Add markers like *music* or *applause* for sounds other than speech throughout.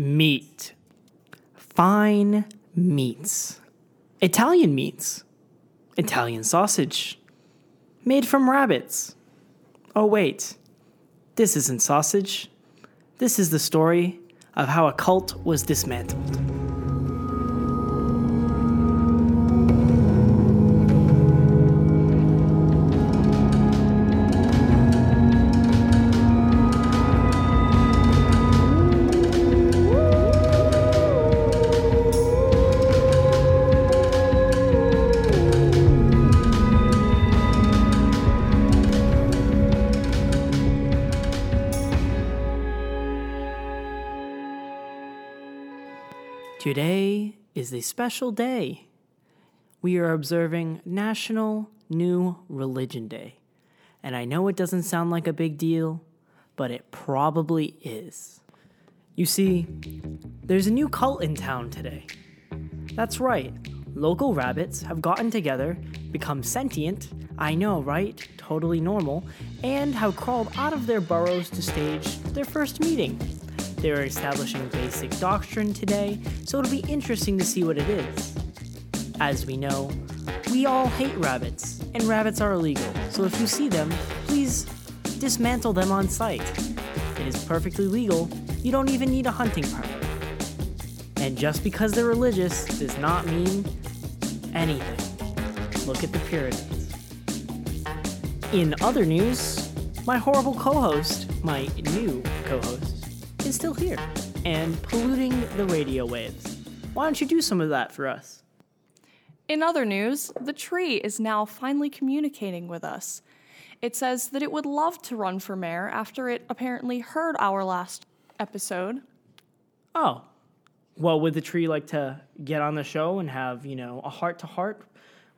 Meat. Fine meats. Italian meats. Italian sausage. Made from rabbits. Oh, wait. This isn't sausage. This is the story of how a cult was dismantled. Today is a special day. We are observing National New Religion Day. And I know it doesn't sound like a big deal, but it probably is. You see, there's a new cult in town today. That's right, local rabbits have gotten together, become sentient, I know, right? Totally normal, and have crawled out of their burrows to stage their first meeting. They're establishing basic doctrine today, so it'll be interesting to see what it is. As we know, we all hate rabbits, and rabbits are illegal, so if you see them, please dismantle them on sight. It is perfectly legal, you don't even need a hunting permit. And just because they're religious does not mean anything. Look at the Puritans. In other news, my horrible co host, my new co host, is still here and polluting the radio waves. Why don't you do some of that for us? In other news, the tree is now finally communicating with us. It says that it would love to run for mayor after it apparently heard our last episode. Oh, well, would the tree like to get on the show and have, you know, a heart to heart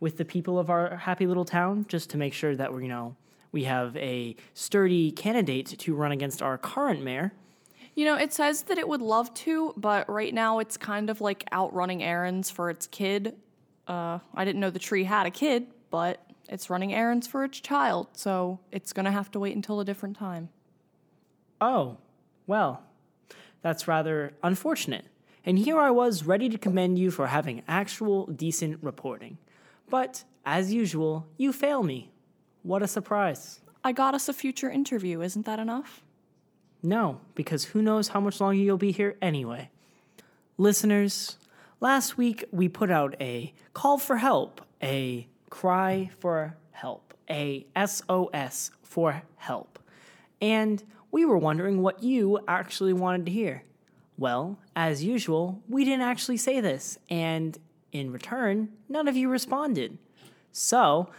with the people of our happy little town just to make sure that we're, you know, we have a sturdy candidate to run against our current mayor? You know, it says that it would love to, but right now it's kind of like out running errands for its kid. Uh, I didn't know the tree had a kid, but it's running errands for its child, so it's gonna have to wait until a different time. Oh, well, that's rather unfortunate. And here I was ready to commend you for having actual decent reporting. But, as usual, you fail me. What a surprise. I got us a future interview, isn't that enough? No, because who knows how much longer you'll be here anyway. Listeners, last week we put out a call for help, a cry for help, a SOS for help. And we were wondering what you actually wanted to hear. Well, as usual, we didn't actually say this, and in return, none of you responded. So,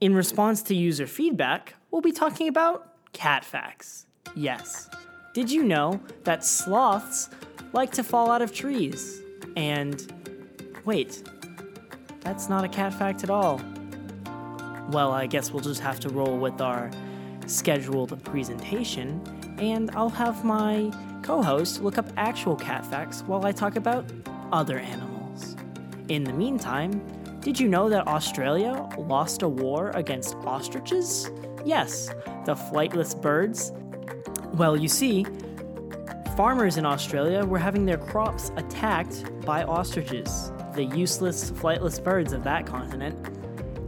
in response to user feedback, we'll be talking about cat facts. Yes. Did you know that sloths like to fall out of trees? And wait, that's not a cat fact at all. Well, I guess we'll just have to roll with our scheduled presentation, and I'll have my co host look up actual cat facts while I talk about other animals. In the meantime, did you know that Australia lost a war against ostriches? Yes, the flightless birds well, you see, farmers in Australia were having their crops attacked by ostriches, the useless, flightless birds of that continent.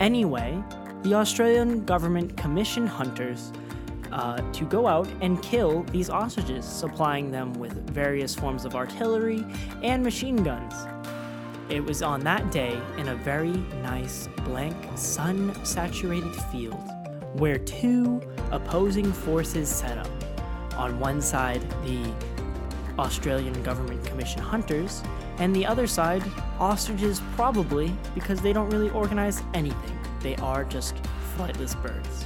Anyway, the Australian government commissioned hunters uh, to go out and kill these ostriches, supplying them with various forms of artillery and machine guns. It was on that day in a very nice, blank, sun saturated field where two opposing forces set up. On one side, the Australian government commission hunters, and the other side, ostriches probably because they don't really organize anything. They are just flightless birds.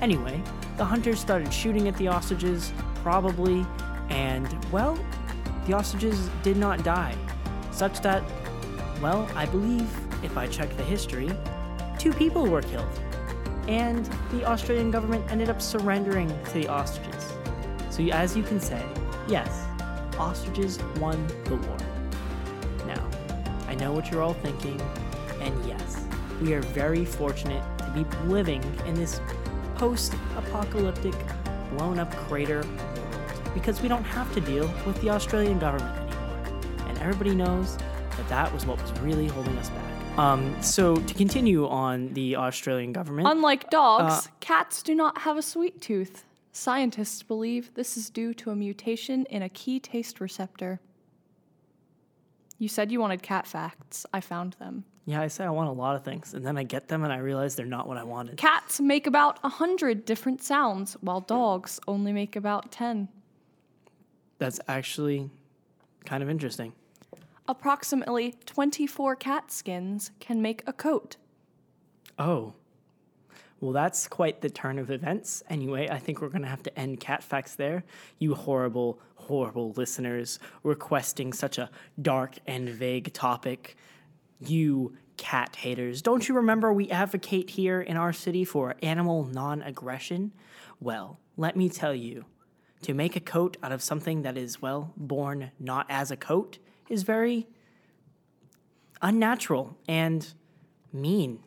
Anyway, the hunters started shooting at the ostriches, probably, and, well, the ostriches did not die, such that, well, I believe, if I check the history, two people were killed. And the Australian government ended up surrendering to the ostriches. So, as you can say, yes, ostriches won the war. Now, I know what you're all thinking, and yes, we are very fortunate to be living in this post apocalyptic, blown up crater world. because we don't have to deal with the Australian government anymore. And everybody knows that that was what was really holding us back. Um, so, to continue on the Australian government, Unlike dogs, Uh, cats do not have a sweet tooth. Scientists believe this is due to a mutation in a key taste receptor. You said you wanted cat facts. I found them. yeah, I say I want a lot of things, and then I get them and I realize they're not what I wanted. Cats make about a hundred different sounds, while dogs only make about ten. That's actually kind of interesting. Approximately 24 cat skins can make a coat. Oh. Well, that's quite the turn of events. Anyway, I think we're going to have to end cat facts there. You horrible, horrible listeners requesting such a dark and vague topic. You cat haters. Don't you remember we advocate here in our city for animal non aggression? Well, let me tell you to make a coat out of something that is, well, born not as a coat is very unnatural and mean.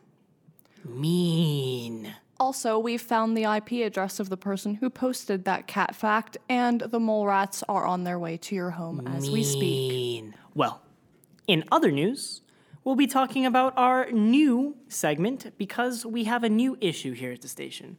Mean. Also, we've found the IP address of the person who posted that cat fact, and the mole rats are on their way to your home as we speak. Mean. Well, in other news, we'll be talking about our new segment because we have a new issue here at the station.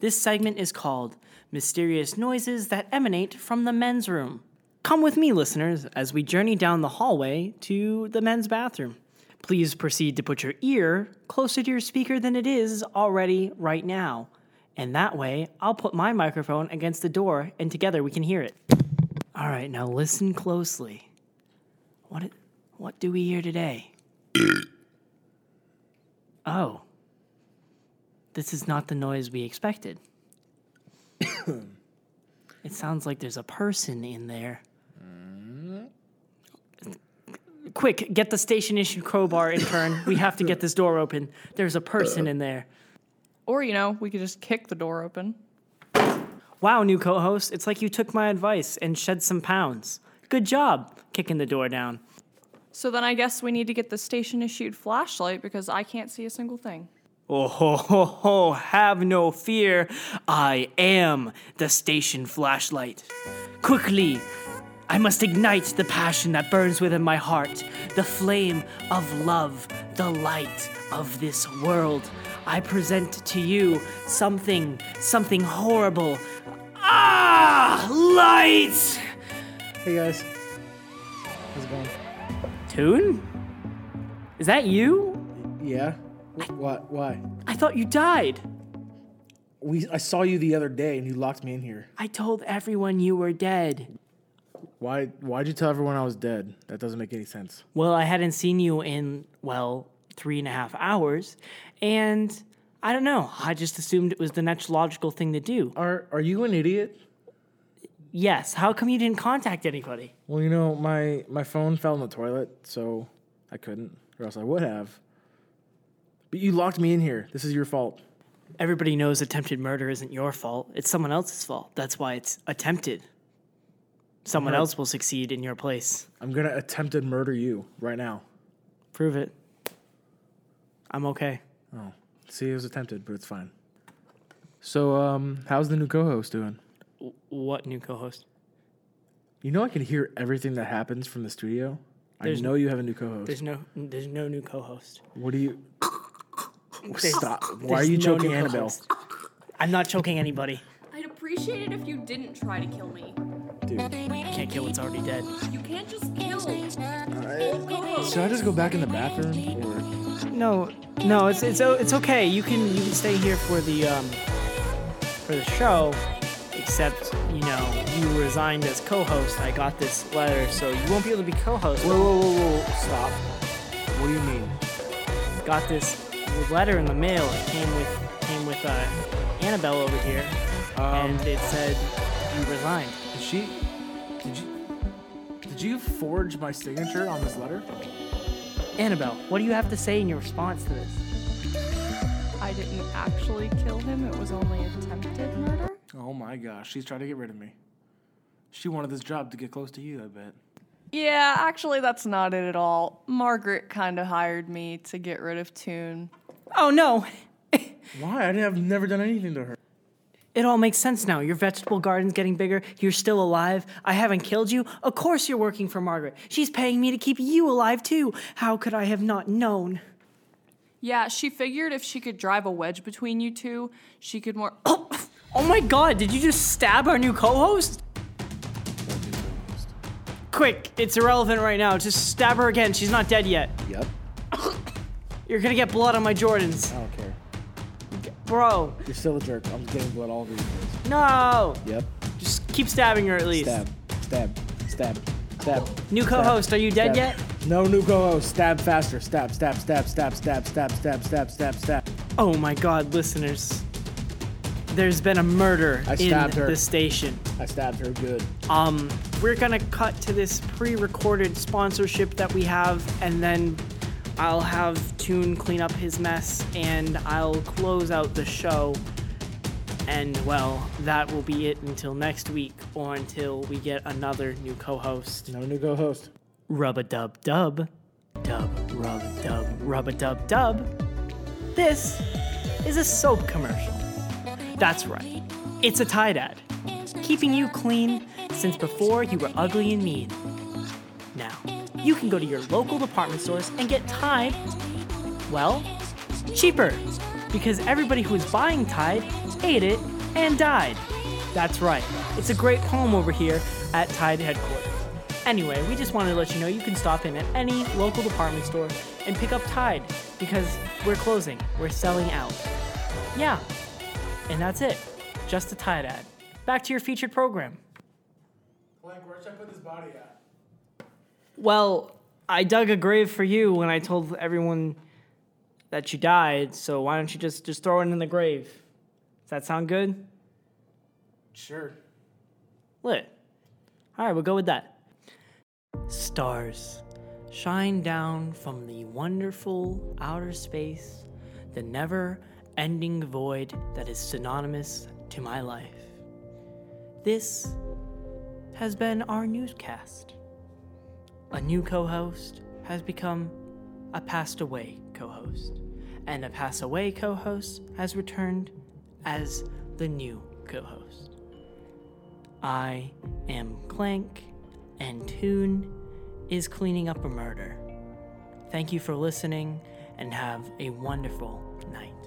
This segment is called Mysterious Noises That Emanate from the Men's Room. Come with me, listeners, as we journey down the hallway to the men's bathroom. Please proceed to put your ear closer to your speaker than it is already right now. And that way, I'll put my microphone against the door and together we can hear it. All right, now listen closely. What what do we hear today? oh. This is not the noise we expected. *coughs* it sounds like there's a person in there. Quick, get the station issued crowbar intern. we have to get this door open. There's a person in there. Or, you know, we could just kick the door open. Wow, new co host, it's like you took my advice and shed some pounds. Good job kicking the door down. So then I guess we need to get the station issued flashlight because I can't see a single thing. Oh, ho, ho, ho, have no fear. I am the station flashlight. Quickly, I must ignite the passion that burns within my heart, the flame of love, the light of this world. I present to you something, something horrible. Ah, light! Hey guys, how's it going? Toon? Is that you? Yeah. Wh- What? Why? I thought you died. We I saw you the other day and you locked me in here. I told everyone you were dead. Why? Why'd you tell everyone I was dead? That doesn't make any sense. Well, I hadn't seen you in, well, three and a half hours. And I don't know. I just assumed it was the next logical thing to do. Are Are you an idiot? Yes. How come you didn't contact anybody? Well, you know my my phone fell in the toilet, so I couldn't, or else I would have. But you locked me in here. This is your fault. Everybody knows attempted murder isn't your fault. It's someone else's fault. That's why it's attempted. Someone Right. else will succeed in your place. I'm gonna attempt to murder you right now. Prove it. I'm okay. Oh, see, it was attempted, but it's fine. So, um, how's the new co-host doing? W- What new co host? You know I can hear everything that happens from the studio. There's I know you have a new co-host. There's no there's no new co host. What do you? Stop! *laughs* Why are you choking Annabelle? I'm not choking anybody. I'd appreciate it if you didn't try to kill me. Dude, Can't kill what's already dead. You can't just kill. should I just go back in the bathroom? Or No, no, it's it's it's okay. You can you can stay here for the um for the show. Except you know you resigned as co-host. I got this letter, so you won't be able to be co-host. whoa, whoa, whoa, whoa! Stop! What do you mean? Got this letter in the mail. It came with came with uh, Annabelle over here, Um, and it said you resigned. Did she? Did you? Did you forge my signature on this letter? Annabelle, what do you have to say in your response to this? I didn't actually kill him, it was only attempted murder. Oh my gosh, she's trying to get rid of me. She wanted this job to get close to you, I bet. Yeah, actually, that's not it at all. Margaret kind of hired me to get rid of Toon. Oh no, *laughs* Why? I have never done anything to her. It all makes sense now. Your vegetable garden's getting bigger. You're still alive. I haven't killed you. Of course you're working for Margaret. She's paying me to keep you alive too. How could I have not known? Yeah, she figured if she could drive a wedge between you two, she could more. Oh *coughs* *coughs* oh my god, did you just stab our new co-host? Quick, it's irrelevant right now. Just stab her again. She's not dead yet. Yep. *coughs* You're gonna get blood on my Jordans. I don't care. Bro, You're still a jerk. I'm getting blood all over your face. no! Yep. Just keep stabbing her at least. Stab. Stab. Stab. Stab. New co-host, are you dead Stab. yet? No new co-host. Stab faster. Stab. Stab. Stab. Stab. Stab. Stab. Stab. Stab. Stab. Stab. Oh my god, listeners. There's been a murder I in her. the station. I stabbed her good. Um, we're gonna cut to this pre-recorded sponsorship that we have, and then I'll have Toon clean up his mess, and I'll close out the show. And well, that will be it until next week, or until we get another new co-host. No new co-host. Rub a dub dub, dub rub dub rub a dub dub. This is a soap commercial. That's right, it's a Tide ad, keeping you clean since before you were ugly and mean. Now, you can go to your local department stores and get Tide, well, cheaper, because everybody who is buying Tide ate it and died. That's right, it's a great home over here at Tide headquarters. Anyway, we just wanted to let you know you can stop in at any local department store and pick up Tide because we're closing. We're selling out. Yeah. And that's it. Just a Tide ad. Back to your featured program. Blank, where should I put this body at? Well, I dug a grave for you when I told everyone that you died, so why don't you just just throw it in the grave? Does that sound good? Sure. Lit. All right, we'll go with that. Stars shine down from the wonderful outer space, the never ending void that is synonymous to my life. This has been our newscast. A new co host has become a passed away co host, and a pass away co host has returned as the new co host. I am Clank, and Toon is cleaning up a murder. Thank you for listening, and have a wonderful night.